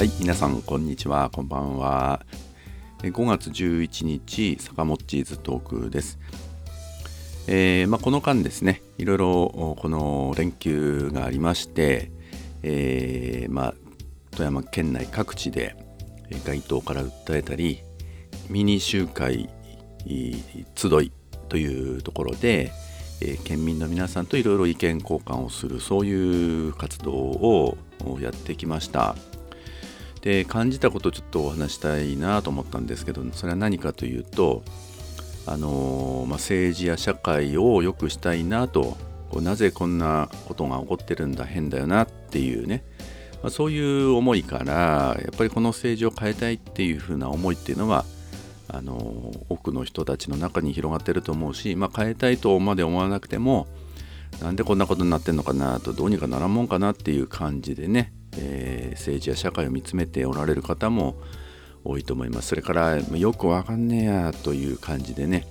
はい皆さんこんにちはこんばんは。5月11日坂モッチーズトークです。えー、まあ、この間ですねいろいろこの連休がありまして、えー、まあ、富山県内各地で街頭から訴えたりミニ集会集いというところで、えー、県民の皆さんといろいろ意見交換をするそういう活動をやってきました。で感じたことをちょっとお話したいなと思ったんですけどそれは何かというとあの、まあ、政治や社会を良くしたいなとなぜこんなことが起こってるんだ変だよなっていうね、まあ、そういう思いからやっぱりこの政治を変えたいっていうふうな思いっていうのはあの多くの人たちの中に広がってると思うし、まあ、変えたいとまで思わなくてもなんでこんなことになってんのかなとどうにかならんもんかなっていう感じでねえー、政治や社会を見つめておられる方も多いと思います。それからよくわかんねえやという感じでね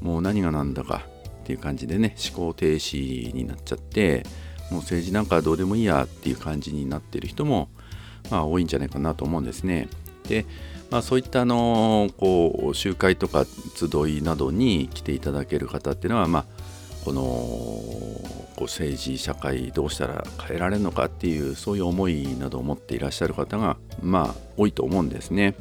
もう何が何だかっていう感じでね思考停止になっちゃってもう政治なんかどうでもいいやっていう感じになってる人もまあ多いんじゃないかなと思うんですね。でまあそういったあのこう集会とか集いなどに来ていただける方っていうのはまあこのこう政治社会どうしたら変えられるのかっていうそういう思いなどを持っていらっしゃる方がまあ多いと思うんですね。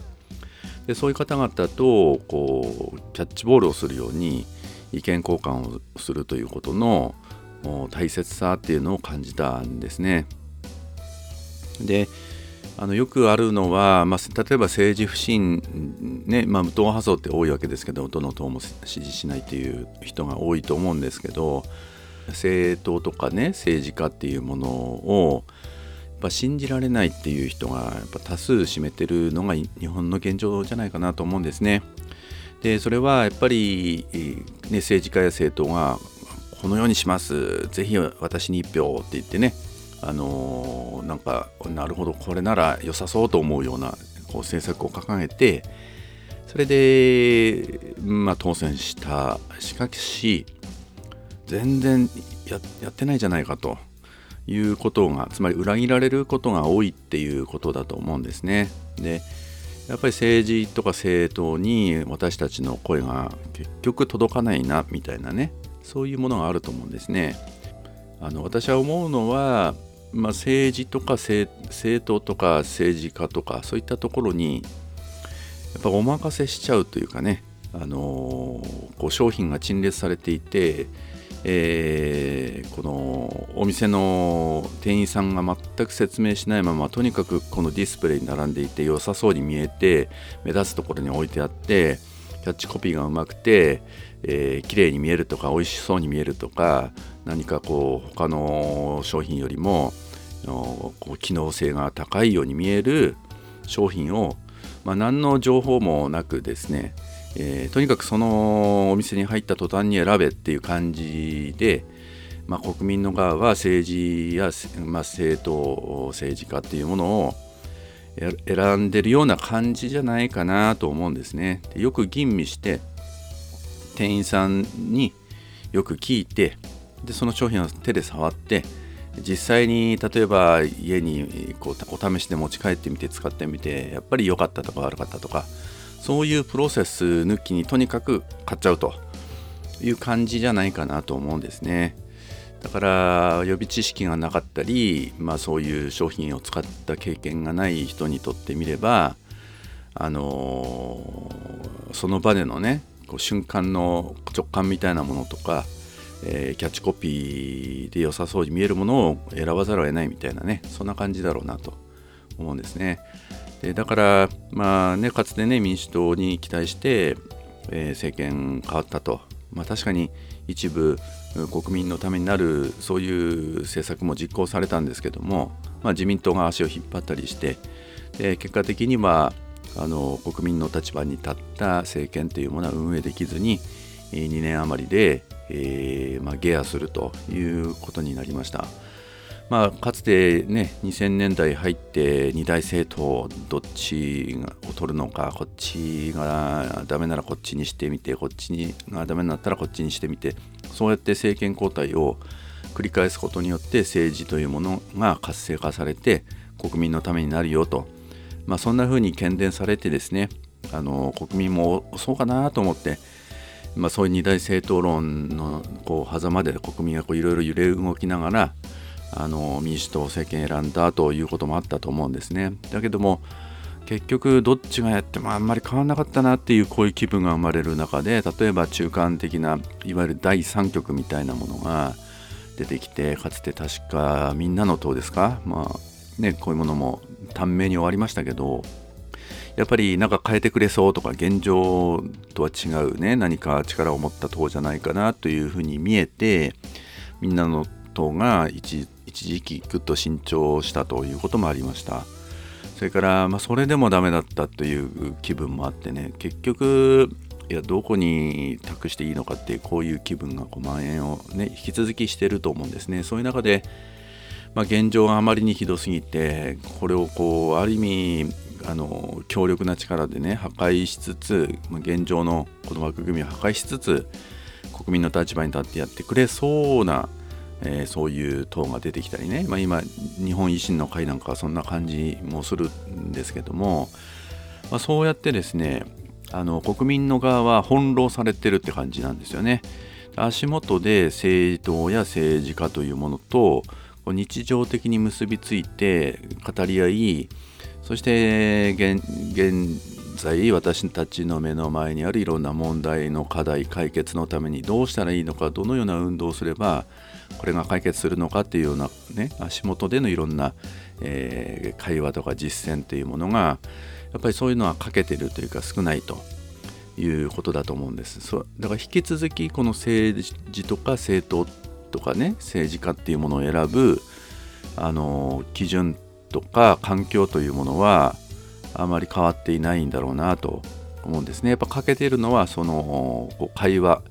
でそういう方々とこうキャッチボールをするように意見交換をするということの大切さっていうのを感じたんですね。であのよくあるのは、まあ、例えば政治不信、ねまあ、無党派層って多いわけですけどどの党も支持しないという人が多いと思うんですけど政党とかね政治家っていうものをやっぱ信じられないっていう人がやっぱ多数占めてるのが日本の現状じゃないかなと思うんですね。でそれはやっぱり、ね、政治家や政党がこのようにしますぜひ私に一票って言ってねあのー、なんかなるほどこれなら良さそうと思うようなこう政策を掲げてそれで、まあ、当選したしかし全然やってないじゃないかということがつまり裏切られることが多いっていうことだと思うんですね。でやっぱり政治とか政党に私たちの声が結局届かないなみたいなねそういうものがあると思うんですね。あの私は思うのはまあ、政治とか政党とか政治家とかそういったところにやっぱお任せしちゃうというかね、あのー、こう商品が陳列されていて、えー、このお店の店員さんが全く説明しないままとにかくこのディスプレイに並んでいて良さそうに見えて目立つところに置いてあってキャッチコピーがうまくて、えー、綺麗に見えるとか美味しそうに見えるとか何かこう他の商品よりもこう機能性が高いように見える商品を、まあ、何の情報もなくですね、えー、とにかくそのお店に入った途端に選べっていう感じで、まあ、国民の側は政治や、まあ、政党政治家っていうものを選んでるような感じじゃないかなと思うんですね。でよく吟味して店員さんによく聞いてでその商品を手で触って実際に例えば家にこうお試しで持ち帰ってみて使ってみてやっぱり良かったとか悪かったとかそういうプロセス抜きにとにかく買っちゃうという感じじゃないかなと思うんですね。だから予備知識がなかったり、まあ、そういう商品を使った経験がない人にとってみれば、あのー、その場でのねこう瞬間の直感みたいなものとかえー、キャッチコピーで良さそうに見えるものを選ばざるを得ないみたいなねそんな感じだろうなと思うんですね。でだからまあねかつてね民主党に期待して、えー、政権変わったと。まあ確かに一部国民のためになるそういう政策も実行されたんですけども、まあ、自民党が足を引っ張ったりしてで結果的にはあの国民の立場に立った政権というものは運営できずに2年余りでえー、まあ、ゲアするということになりました。まあ、かつてね2000年代入って二大政党どっちを取るのかこっちがダメならこっちにしてみてこっちにがダメになったらこっちにしてみてそうやって政権交代を繰り返すことによって政治というものが活性化されて国民のためになるよとまあ、そんな風に喧伝されてですねあの国民もそうかなと思って、まあ、そういう二大政党論のこう狭間で国民がいろいろ揺れ動きながらあの民主党政権選んだということもあったと思うんですね。だけども結局どっちがやってもあんまり変わんなかったなっていうこういう気分が生まれる中で例えば中間的ないわゆる第三極みたいなものが出てきてかつて確かみんなの党ですか？まあねこういうものも短命に終わりましたけどやっぱりなんか変えてくれそうとか現状とは違うね何か力を持った党じゃないかなというふうに見えてみんなの党が一時期ぐっと慎重したということもありました。それから、まあ、それでもダメだったという気分もあってね結局いやどこに託していいのかってこういう気分がこう蔓延をね引き続きしてると思うんですね。そういう中でまあ、現状があまりにひどすぎてこれをこうある意味あの強力な力でね破壊しつつ現状のこの枠組みを破壊しつつ国民の立場に立ってやってくれそうな、えー、そういう党が出てきたりね、まあ、今日本維新の会なんかはそんな感じもするんですけども、まあ、そうやってですねあの国民の側は翻弄されてるって感じなんですよね。足元で政党や政治家というものと日常的に結びついて語り合いそして現在私たちの目の前にあるいろんな問題の課題解決のためにどうしたらいいのかどのような運動をすればこれが解決するのかっていうような、ね、足元でのいろんな、えー、会話とか実践というものがやっぱりそういうのは欠けてるというか少ないということだと思うんです。そだから引き続きこの政治とか政党とかね政治家っていうものを選ぶあの基準とか環境というものはあまり変わっていないんだろうなと思うんですね。やっぱ欠けているのはその会話、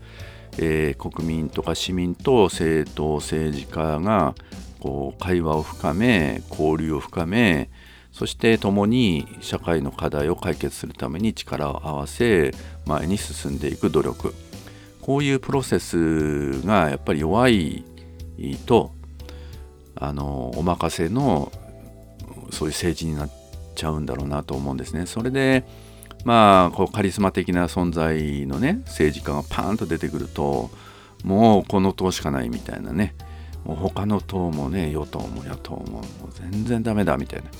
えー、国民とか市民と政党政治家がこう会話を深め交流を深めそして共に社会の課題を解決するために力を合わせ前に進んでいく努力こういうプロセスがやっぱり弱いとあのお任せのそういう政治になっちゃうんだろうなと思うんですね。それでまあこうカリスマ的な存在のね政治家がパーンと出てくるともうこの党しかないみたいなねもう他の党もね与党も野党ももう全然ダメだみたいな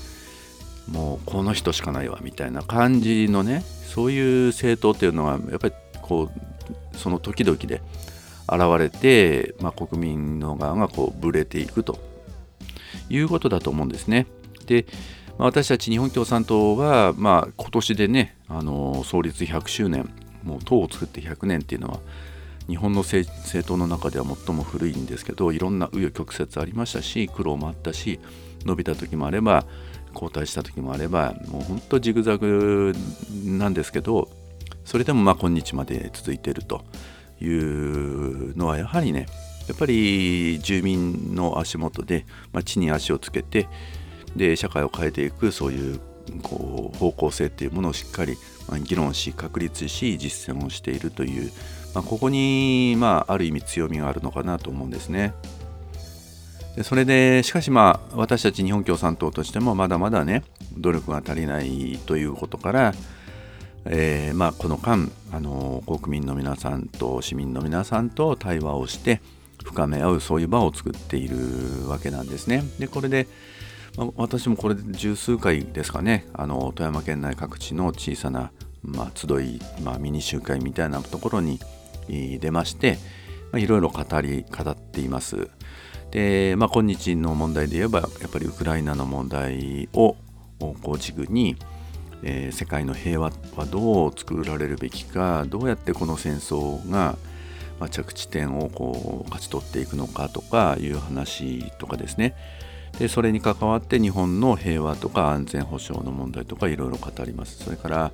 もうこの人しかないわみたいな感じのねそういう政党っていうのはやっぱりこうその時々で現れて、まあ、国民の側がこうぶれていくということだと思うんですね。で、まあ、私たち日本共産党は、まあ、今年でね、あの創立100周年、もう党を作って100年っていうのは、日本の政党の中では最も古いんですけど、いろんな紆余曲折ありましたし、苦労もあったし、伸びた時もあれば、後退した時もあれば、もう本当ジグザグなんですけど、それでもまあ今日まで続いているというのは、やはりね、やっぱり住民の足元で、まあ、地に足をつけて、で社会を変えていくそういうこう方向性っていうものをしっかり、議論し確立し実践をしているという、まあ、ここに、まあ、ある意味強みがあるのかなと思うんですね。でそれでしかしまあ私たち日本共産党としてもまだまだね努力が足りないということから、えー、まあこの間あの国民の皆さんと市民の皆さんと対話をして深め合うそういう場を作っているわけなんですね。でこれでまあ、私もこれで十数回ですかねあの富山県内各地の小さな、まあ、集い、まあ、ミニ集会みたいなところに出まして、いろいろ語り語っています。で、まあ、今日の問題で言えばやっぱりウクライナの問題をこう軸に、えー、世界の平和はどう作られるべきかどうやってこの戦争が、着地点をこう勝ち取っていくのかとかいう話とかですねでそれに関わって日本の平和とか安全保障の問題とかいろいろ語ります。それから、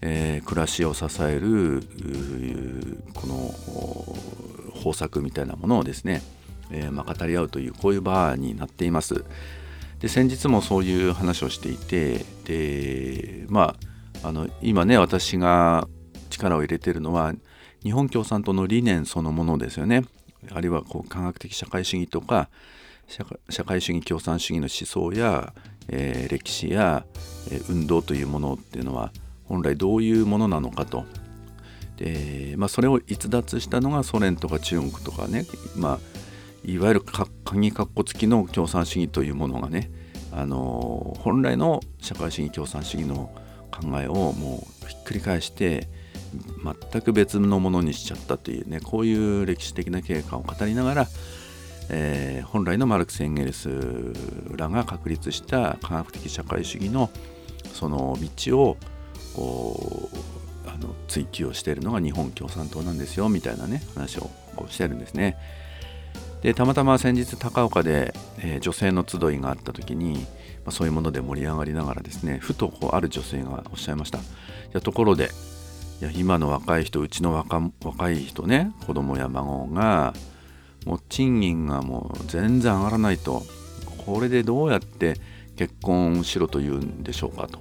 えー、暮らしを支えるこの方策みたいなものをですね、えー、まあ、語り合うというこういう場になっています。で先日もそういう話をしていてでまああの今ね私が力を入れているのは日本共産党の理念そのものですよね。あるいはこう科学的社会主義とか社会主義共産主義の思想やえー、歴史や、えー、運動というものっていうのは本来どういうものなのかと。で、まあ、それを逸脱したのがソ連とか中国とかね、まあ、いわゆる鍵かっこ付きの共産主義というものがねあの本来の社会主義共産主義の考えをもうひっくり返して全く別のものにしちゃったというねこういう歴史的な経過を語りながら、えー、本来のマルクス・エンゲルスらが確立した科学的社会主義のその道をあの追求をしているのが日本共産党なんですよみたいなね話をしてるんですね。でたまたま先日高岡で、えー、女性の集いがあった時に、まあ、そういうもので盛り上がりながらですねふとこうある女性がおっしゃいましたいやところでいや今の若い人うちの若若い人ね子供や孫がもう賃金がもう全然上がらないと。これでどうやって結婚しろと言うんでしょうかと。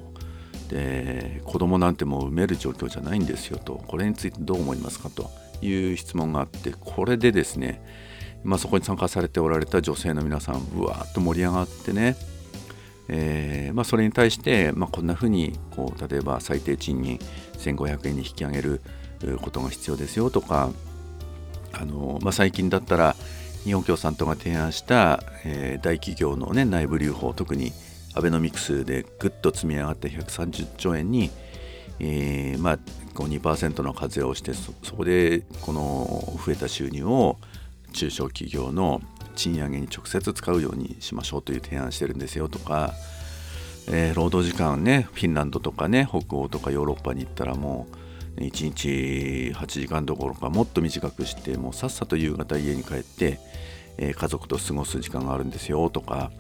で子供なんてもう産める状況じゃないんですよと。これについてどう思いますかと。いう質問があってこれでですねまあ、そこに参加されておられた女性の皆さんうわーっと盛り上がってね、えーまあ、それに対して、まあ、こんなふうにこう例えば最低賃金1500円に引き上げることが必要ですよとかあの、まあ、最近だったら日本共産党が提案した、えー、大企業の、ね、内部留保特にアベノミクスでぐっと積み上がって130兆円に、えーまあ、こう2%の課税をしてそこでこの増えた収入を中小企業の賃上げに直接使うようにしましょうという提案してるんですよとか、えー、労働時間ねフィンランドとかね北欧とかヨーロッパに行ったらもう1日8時間どころかもっと短くしてもうさっさと夕方家に帰って、えー、家族と過ごす時間があるんですよとか、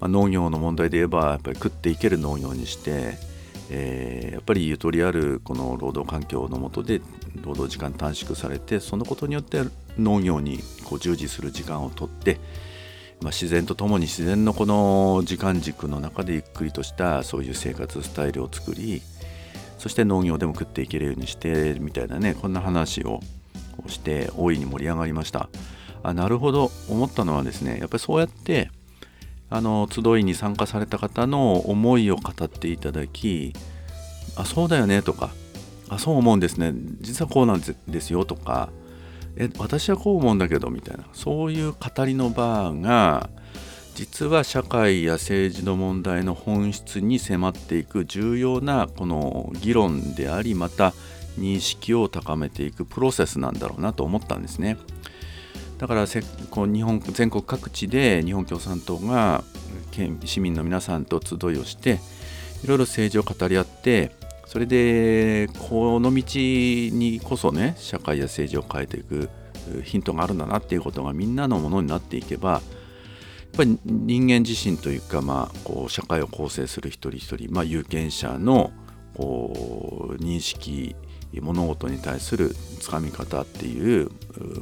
まあ、農業の問題で言えばやっぱり食っていける農業にしてえー、やっぱりゆとりあるこの労働環境の下で労働時間短縮されてそのことによって農業にこう従事する時間をとって、まあ、自然とともに自然のこの時間軸の中でゆっくりとしたそういう生活スタイルを作りそして農業でも食っていけるようにしてみたいなねこんな話をして大いに盛り上がりました。あなるほど。思ったのはですねやっぱりそうやってあの集いに参加された方の思いを語っていただきあそうだよねとかあそう思うんですね。実はこうなんですよとかえ私はこう思うんだけどみたいなそういう語りの場が実は社会や政治の問題の本質に迫っていく重要なこの議論でありまた認識を高めていくプロセスなんだろうなと思ったんですね。だから日本全国各地で日本共産党が市民の皆さんと集いをしていろいろ政治を語り合ってそれでこの道にこそね社会や政治を変えていくヒントがあるんだなっていうことがみんなのものになっていけばぱり人間自身というか、まあ、こう社会を構成する一人一人、まあ、有権者のこう認識物事に対するつかみ方っていう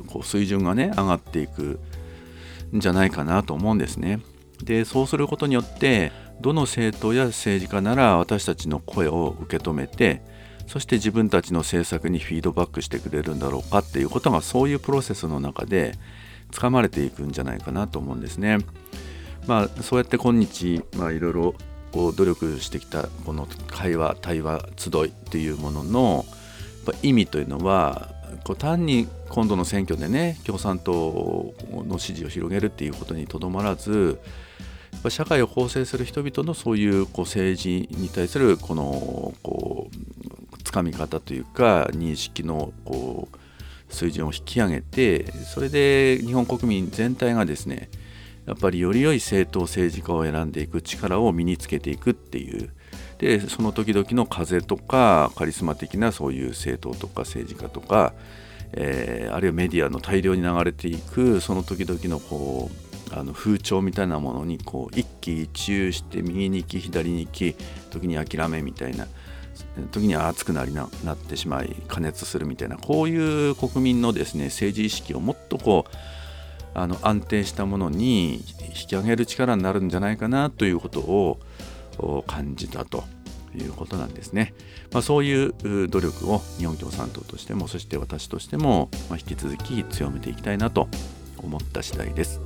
こう水準がね上がっていくんじゃないかなと思うんですね。でそうすることによってどの政党や政治家なら私たちの声を受け止めてそして自分たちの政策にフィードバックしてくれるんだろうかっていうことがそういうプロセスの中でつかまれていくんじゃないかなと思うんですね。まあそうやって今日、まあ、いろいろ努力してきたこの会話対話集いっていうものの意味というのはこう単に今度の選挙でね共産党の支持を広げるっていうことにとどまらず社会を構成する人々のそういうこう政治に対するこのこうつかみ方というか認識のこう水準を引き上げてそれで日本国民全体がですねやっぱりより良い政党政治家を選んでいく力を身につけていくっていう。でその時々の風とかカリスマ的なそういう政党とか政治家とか、えー、あるいはメディアの大量に流れていくその時々のこうあの風潮みたいなものにこう一喜一憂して右に行き左に行き時に諦めみたいな。時には熱くなりななってしまい加熱するみたいなこういう国民のですね政治意識をもっとこうあの安定したものに引き上げる力になるんじゃないかなということを感じたということなんですね。まあ、そういう努力を日本共産党としてもそして私としても引き続き強めていきたいなと思った次第です。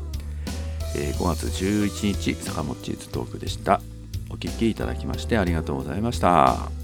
え、5月11日坂本チーズトークでした。お聴きいただきましてありがとうございました。